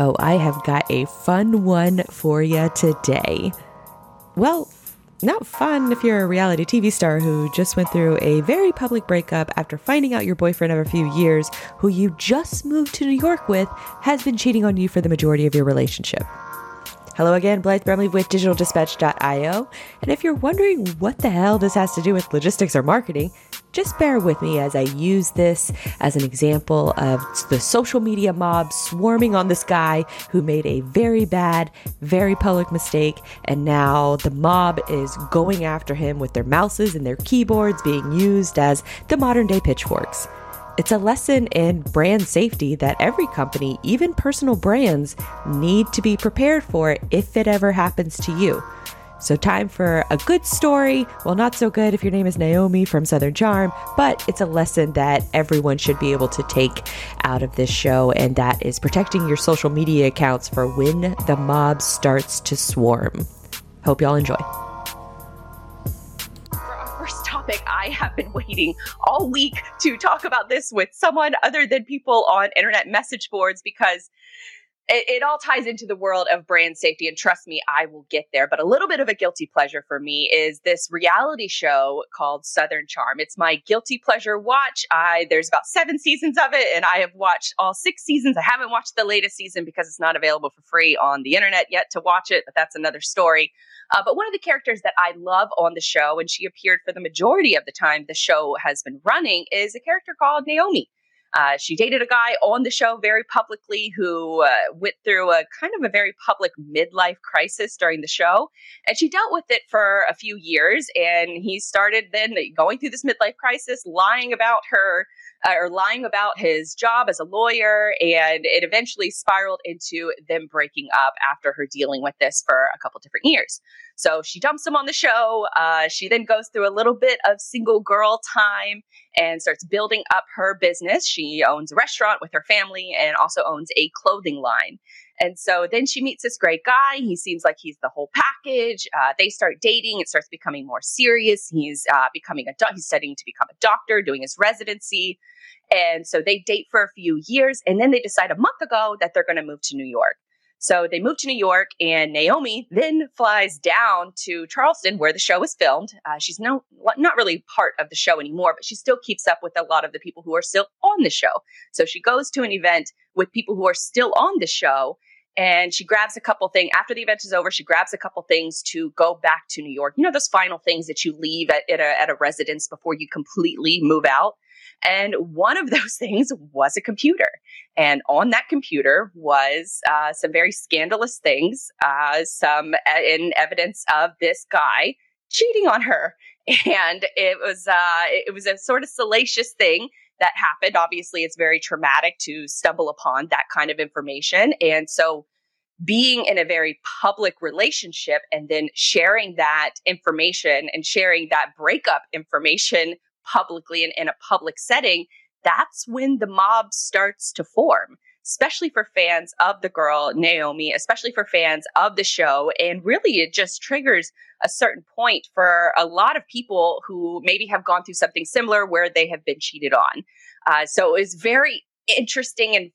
Oh, I have got a fun one for you today. Well, not fun if you're a reality TV star who just went through a very public breakup after finding out your boyfriend of a few years, who you just moved to New York with, has been cheating on you for the majority of your relationship. Hello again, Blythe Brumleve with digitaldispatch.io. And if you're wondering what the hell this has to do with logistics or marketing, just bear with me as I use this as an example of the social media mob swarming on this guy who made a very bad, very public mistake. And now the mob is going after him with their mouses and their keyboards being used as the modern day pitchforks. It's a lesson in brand safety that every company, even personal brands, need to be prepared for if it ever happens to you. So, time for a good story. Well, not so good if your name is Naomi from Southern Charm, but it's a lesson that everyone should be able to take out of this show, and that is protecting your social media accounts for when the mob starts to swarm. Hope y'all enjoy topic. I have been waiting all week to talk about this with someone other than people on internet message boards because it, it, all ties into the world of brand safety. And trust me, I will get there. But a little bit of a guilty pleasure for me is this reality show called Southern Charm. It's my guilty pleasure watch. I there's about seven seasons of it, and I have watched all six seasons. I haven't watched the latest season because it's not available for free on the internet yet to watch it, but that's another story. Uh, but one of the characters that I love on the show, and she appeared for the majority of the time the show has been running, is a character called Naomi. Uh, she dated a guy on the show very publicly who uh, went through a kind of a very public midlife crisis during the show. And she dealt with it for a few years. And he started then going through this midlife crisis, lying about her uh, or lying about his job as a lawyer. And it eventually spiraled into them breaking up after her dealing with this for a couple different years. So she dumps him on the show. Uh, she then goes through a little bit of single girl time and starts building up her business. She owns a restaurant with her family and also owns a clothing line. And so then she meets this great guy. He seems like he's the whole package. Uh, they start dating. It starts becoming more serious. He's uh, becoming a do- he's studying to become a doctor, doing his residency. And so they date for a few years, and then they decide a month ago that they're going to move to New York. So they move to New York, and Naomi then flies down to Charleston, where the show is filmed. Uh, she's no, not really part of the show anymore, but she still keeps up with a lot of the people who are still on the show. So she goes to an event with people who are still on the show, and she grabs a couple things after the event is over. She grabs a couple things to go back to New York. You know those final things that you leave at, at, a, at a residence before you completely move out. And one of those things was a computer. And on that computer was uh, some very scandalous things, uh, some uh, in evidence of this guy cheating on her. And it was uh, it was a sort of salacious thing that happened. Obviously, it's very traumatic to stumble upon that kind of information. And so being in a very public relationship and then sharing that information and sharing that breakup information publicly and in a public setting, that's when the mob starts to form, especially for fans of the girl, Naomi, especially for fans of the show. And really, it just triggers a certain point for a lot of people who maybe have gone through something similar where they have been cheated on. Uh, so it's very interesting and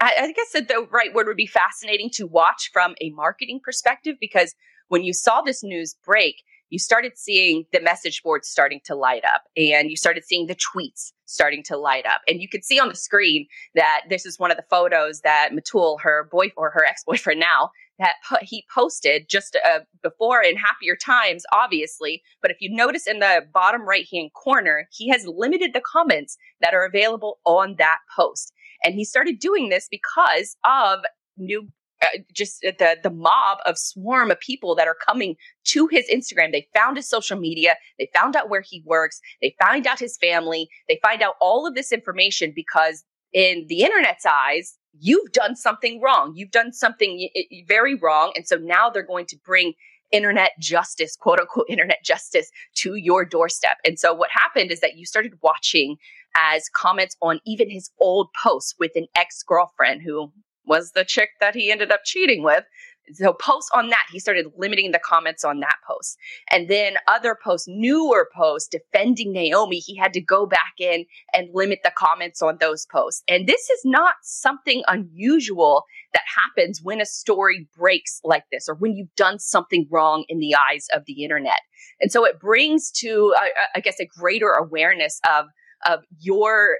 I, I guess the right word would be fascinating to watch from a marketing perspective because when you saw this news break, you started seeing the message boards starting to light up and you started seeing the tweets starting to light up. And you could see on the screen that this is one of the photos that Metul, her boy or her ex-boyfriend now, that he posted just uh, before in happier times, obviously. But if you notice in the bottom right hand corner, he has limited the comments that are available on that post. And he started doing this because of new uh, just the the mob of swarm of people that are coming to his Instagram. They found his social media. They found out where he works. They find out his family. They find out all of this information because in the internet's eyes, you've done something wrong. You've done something very wrong, and so now they're going to bring internet justice, quote unquote, internet justice to your doorstep. And so what happened is that you started watching as comments on even his old posts with an ex girlfriend who was the chick that he ended up cheating with. So posts on that, he started limiting the comments on that post. And then other posts, newer posts defending Naomi, he had to go back in and limit the comments on those posts. And this is not something unusual that happens when a story breaks like this or when you've done something wrong in the eyes of the internet. And so it brings to, uh, I guess, a greater awareness of, of your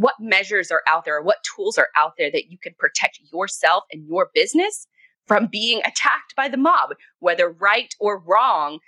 what measures are out there or what tools are out there that you can protect yourself and your business from being attacked by the mob, whether right or wrong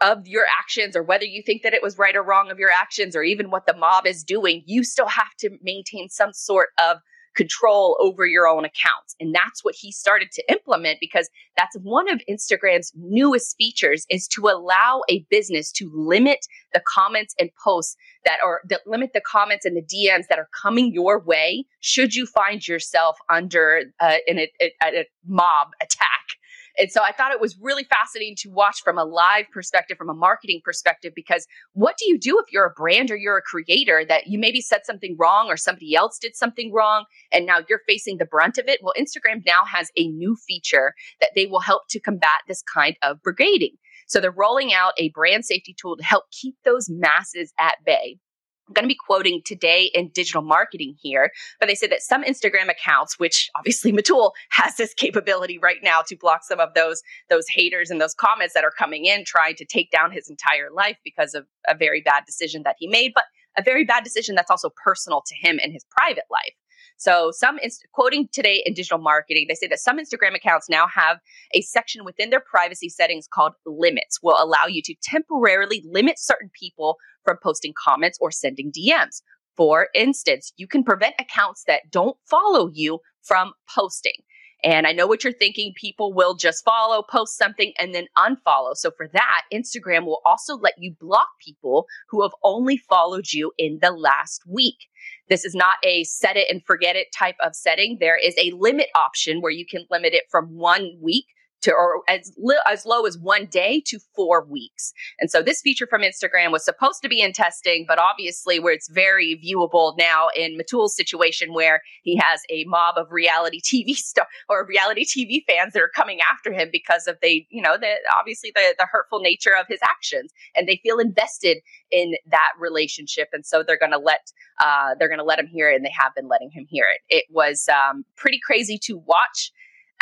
of your actions or whether you think that it was right or wrong of your actions or even what the mob is doing, you still have to maintain some sort of control over your own accounts. And that's what he started to implement because that's one of Instagram's newest features is to allow a business to limit the comments and posts that are that limit the comments and the DMs that are coming your way should you find yourself under uh, a, a, a mob attack and so I thought it was really fascinating to watch from a live perspective, from a marketing perspective, because what do you do if you're a brand or you're a creator that you maybe said something wrong or somebody else did something wrong and now you're facing the brunt of it? Well, Instagram now has a new feature that they will help to combat this kind of brigading. So they're rolling out a brand safety tool to help keep those masses at bay. I'm going to be quoting today in digital marketing here, but they said that some Instagram accounts, which obviously Metul has this capability right now to block some of those those haters and those comments that are coming in trying to take down his entire life because of a very bad decision that he made, but a very bad decision that's also personal to him in his private life. So, some inst- quoting today in digital marketing, they say that some Instagram accounts now have a section within their privacy settings called limits, will allow you to temporarily limit certain people from posting comments or sending DMs. For instance, you can prevent accounts that don't follow you from posting. And I know what you're thinking. People will just follow, post something, and then unfollow. So for that, Instagram will also let you block people who have only followed you in the last week. This is not a set it and forget it type of setting. There is a limit option where you can limit it from one week to or as li- as low as one day to four weeks. And so this feature from Instagram was supposed to be in testing, but obviously where it's very viewable now in Metul's situation where he has a mob of reality TV star or reality TV fans that are coming after him because of they, you know, the obviously the the hurtful nature of his actions, and they feel invested in that relationship, and so they're going to let uh, they're going to let him hear it, and they have been letting him hear it. It was um, pretty crazy to watch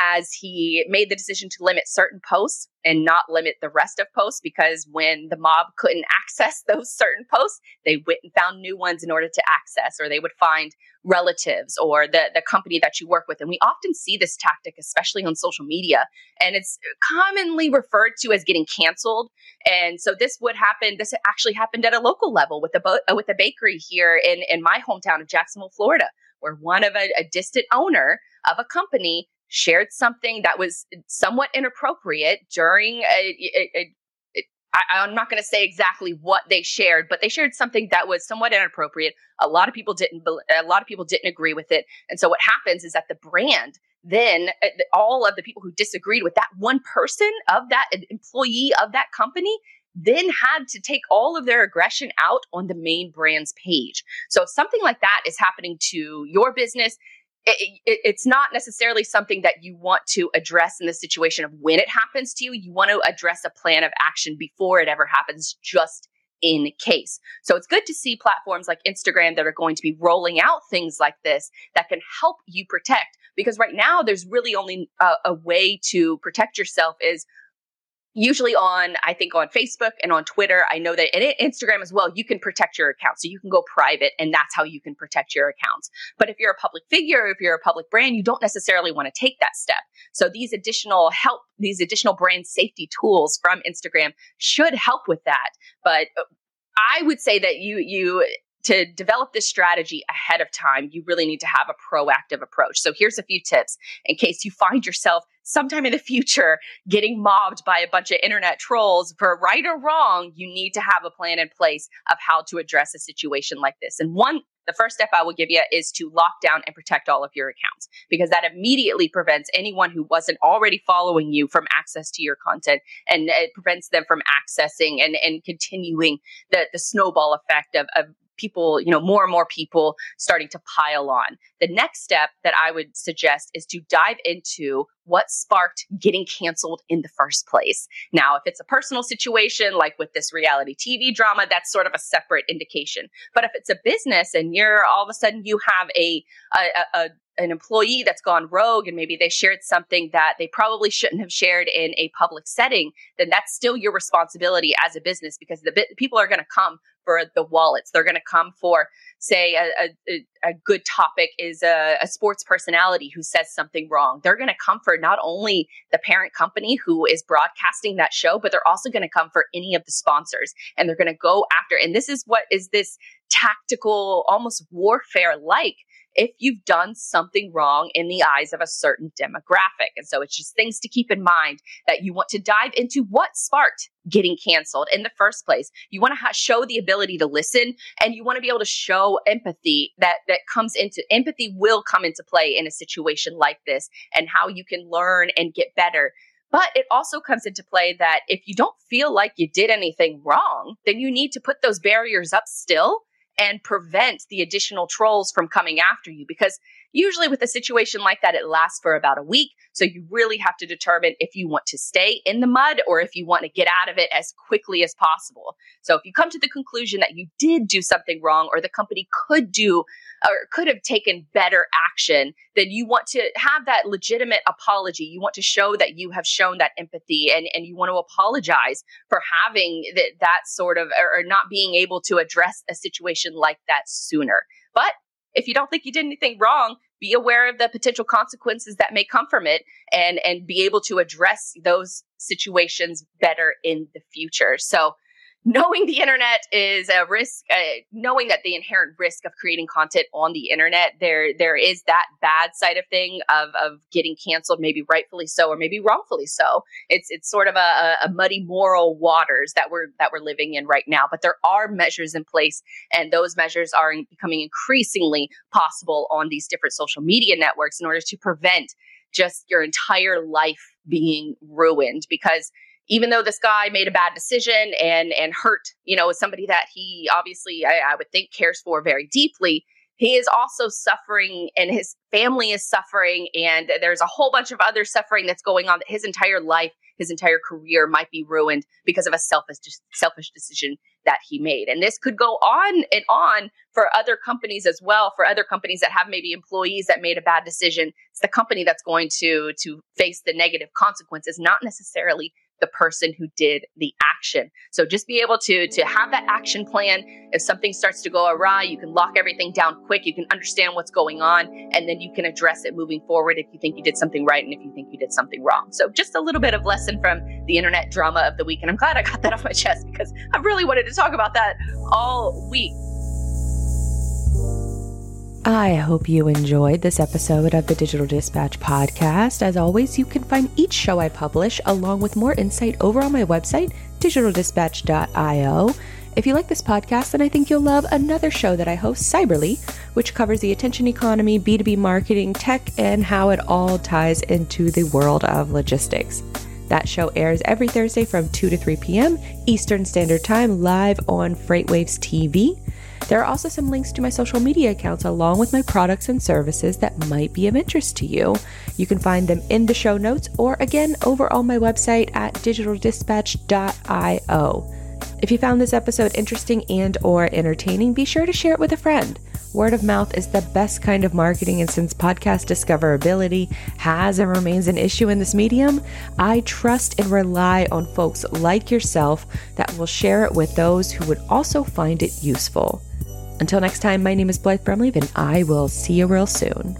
as he made the decision to limit certain posts and not limit the rest of posts because when the mob couldn't access those certain posts, they went and found new ones in order to access, or they would find relatives or the, the company that you work with. And we often see this tactic, especially on social media, and it's commonly referred to as getting canceled. And so this would happen. This actually happened at a local level with a bo- uh, with a bakery here in in my hometown of Jacksonville, Florida, where one of a, a distant owner of a company shared something that was somewhat inappropriate during a, a, a I, am not going to say exactly what they shared, but they shared something that was somewhat inappropriate. A lot of people didn't. A lot of people didn't agree with it, and so what happens is that the brand then uh, all of the people who disagreed with that one person of that employee of that company then had to take all of their aggression out on the main brand's page. So if something like that is happening to your business, it, it, it's not necessarily something that you want to address in the situation of when it happens to you. You want to address a plan of action before it ever happens, just in case. So it's good to see platforms like Instagram that are going to be rolling out things like this that can help you protect. Because right now, there's really only a, a way to protect yourself is usually on i think on facebook and on twitter i know that and instagram as well you can protect your account. So you can go private and that's how you can protect your accounts. But if you're a public figure if you're a public brand you don't necessarily want to take that step. So these additional help these additional brand safety tools from instagram should help with that. But uh, i would say that you you to develop this strategy ahead of time, you really need to have a proactive approach. So here's a few tips in case you find yourself sometime in the future getting mobbed by a bunch of internet trolls for right or wrong. You need to have a plan in place of how to address a situation like this. And one the first step I will give you is to lock down and protect all of your accounts because that immediately prevents anyone who wasn't already following you from access to your content and it prevents them from accessing and, and continuing the, the snowball effect of, of people, you know, more and more people starting to pile on. The next step that I would suggest is to dive into what sparked getting canceled in the first place. Now, if it's a personal situation, like with this reality TV drama, that's sort of a separate indication. But if it's a business and you're all of a sudden you have a, a, a an employee that's gone rogue and maybe they shared something that they probably shouldn't have shared in a public setting, then that's still your responsibility as a business because the people are going to come for the wallets. They're going to come for, say, a, a, a good topic is a, a, sports personality who says something wrong. They're going to come for not only the parent company who is broadcasting that show, but they're also going to come for any of the sponsors and they're going to go after. And this is what is this tactical, almost warfare like if you've done something wrong in the eyes of a certain demographic. And so it's just things to keep in mind that you want to dive into what sparked getting canceled in the first place. You want to ha- show the ability to listen and you want to be able to show empathy that that comes into empathy will come into play in a situation like this and how you can learn and get better. But it also comes into play that if you don't feel like you did anything wrong, then you need to put those barriers up still and prevent the additional trolls from coming after you because usually with a situation like that it lasts for about a week. So you really have to determine if you want to stay in the mud or if you want to get out of it as quickly as possible. So if you come to the conclusion that you did do something wrong or the company could do or could have taken better action then you want to have that legitimate apology. You want to show that you have shown that empathy and, and you want to apologize for having that, that sort of or not being able to address a situation like that sooner. But if you don't think you did anything wrong, be aware of the potential consequences that may come from it and and be able to address those situations better in the future. So knowing the internet is a risk uh, knowing that the inherent risk of creating content on the internet there there is that bad side of thing of of getting canceled maybe rightfully so or maybe wrongfully so. It's it's sort of a, a muddy moral waters that we're that we're living in right now but there are measures in place and those measures are becoming increasingly possible on these different social media networks in order to prevent just your entire life being ruined because even though this guy made a bad decision and and hurt, you know, somebody that he obviously I, I would think cares for very deeply, he is also suffering and his family is suffering and there's a whole bunch of other suffering that's going on that his entire life his entire career might be ruined because of a selfish selfish decision that he made. And this could go on and on for other companies as well for other companies that have maybe employees that made a bad decision. It's the company that's going to to face the negative consequences not necessarily the person who did the action. So just be able to to have that action plan. If something starts to go awry, you can lock everything down quick. You can understand what's going on, and then you can address it moving forward if you think you did something right and if you think you did something wrong. So just a little bit of lesson from the internet drama of the week, and I'm glad I got that off my chest because I really wanted to talk about that all week. I hope you enjoyed this episode of the Digital Dispatch podcast. As always, you can find each show I publish along with more insight over on my website, digitaldispatch.io. If you like this podcast, then I think you'll love another show that I host, Cyberly, which covers the attention economy, B2B marketing, tech, and how it all ties into the world of logistics. That show airs every Thursday from 2 to 3 p.m. Eastern Standard Time live on FreightWaves TV. There are also some links to my social media accounts along with my products and services that might be of interest to you. You can find them in the show notes or again over on my website at digitaldispatch.io. If you found this episode interesting and or entertaining, be sure to share it with a friend. Word of mouth is the best kind of marketing, and since podcast discoverability has and remains an issue in this medium, I trust and rely on folks like yourself that will share it with those who would also find it useful. Until next time, my name is Blythe Brumleve, and I will see you real soon.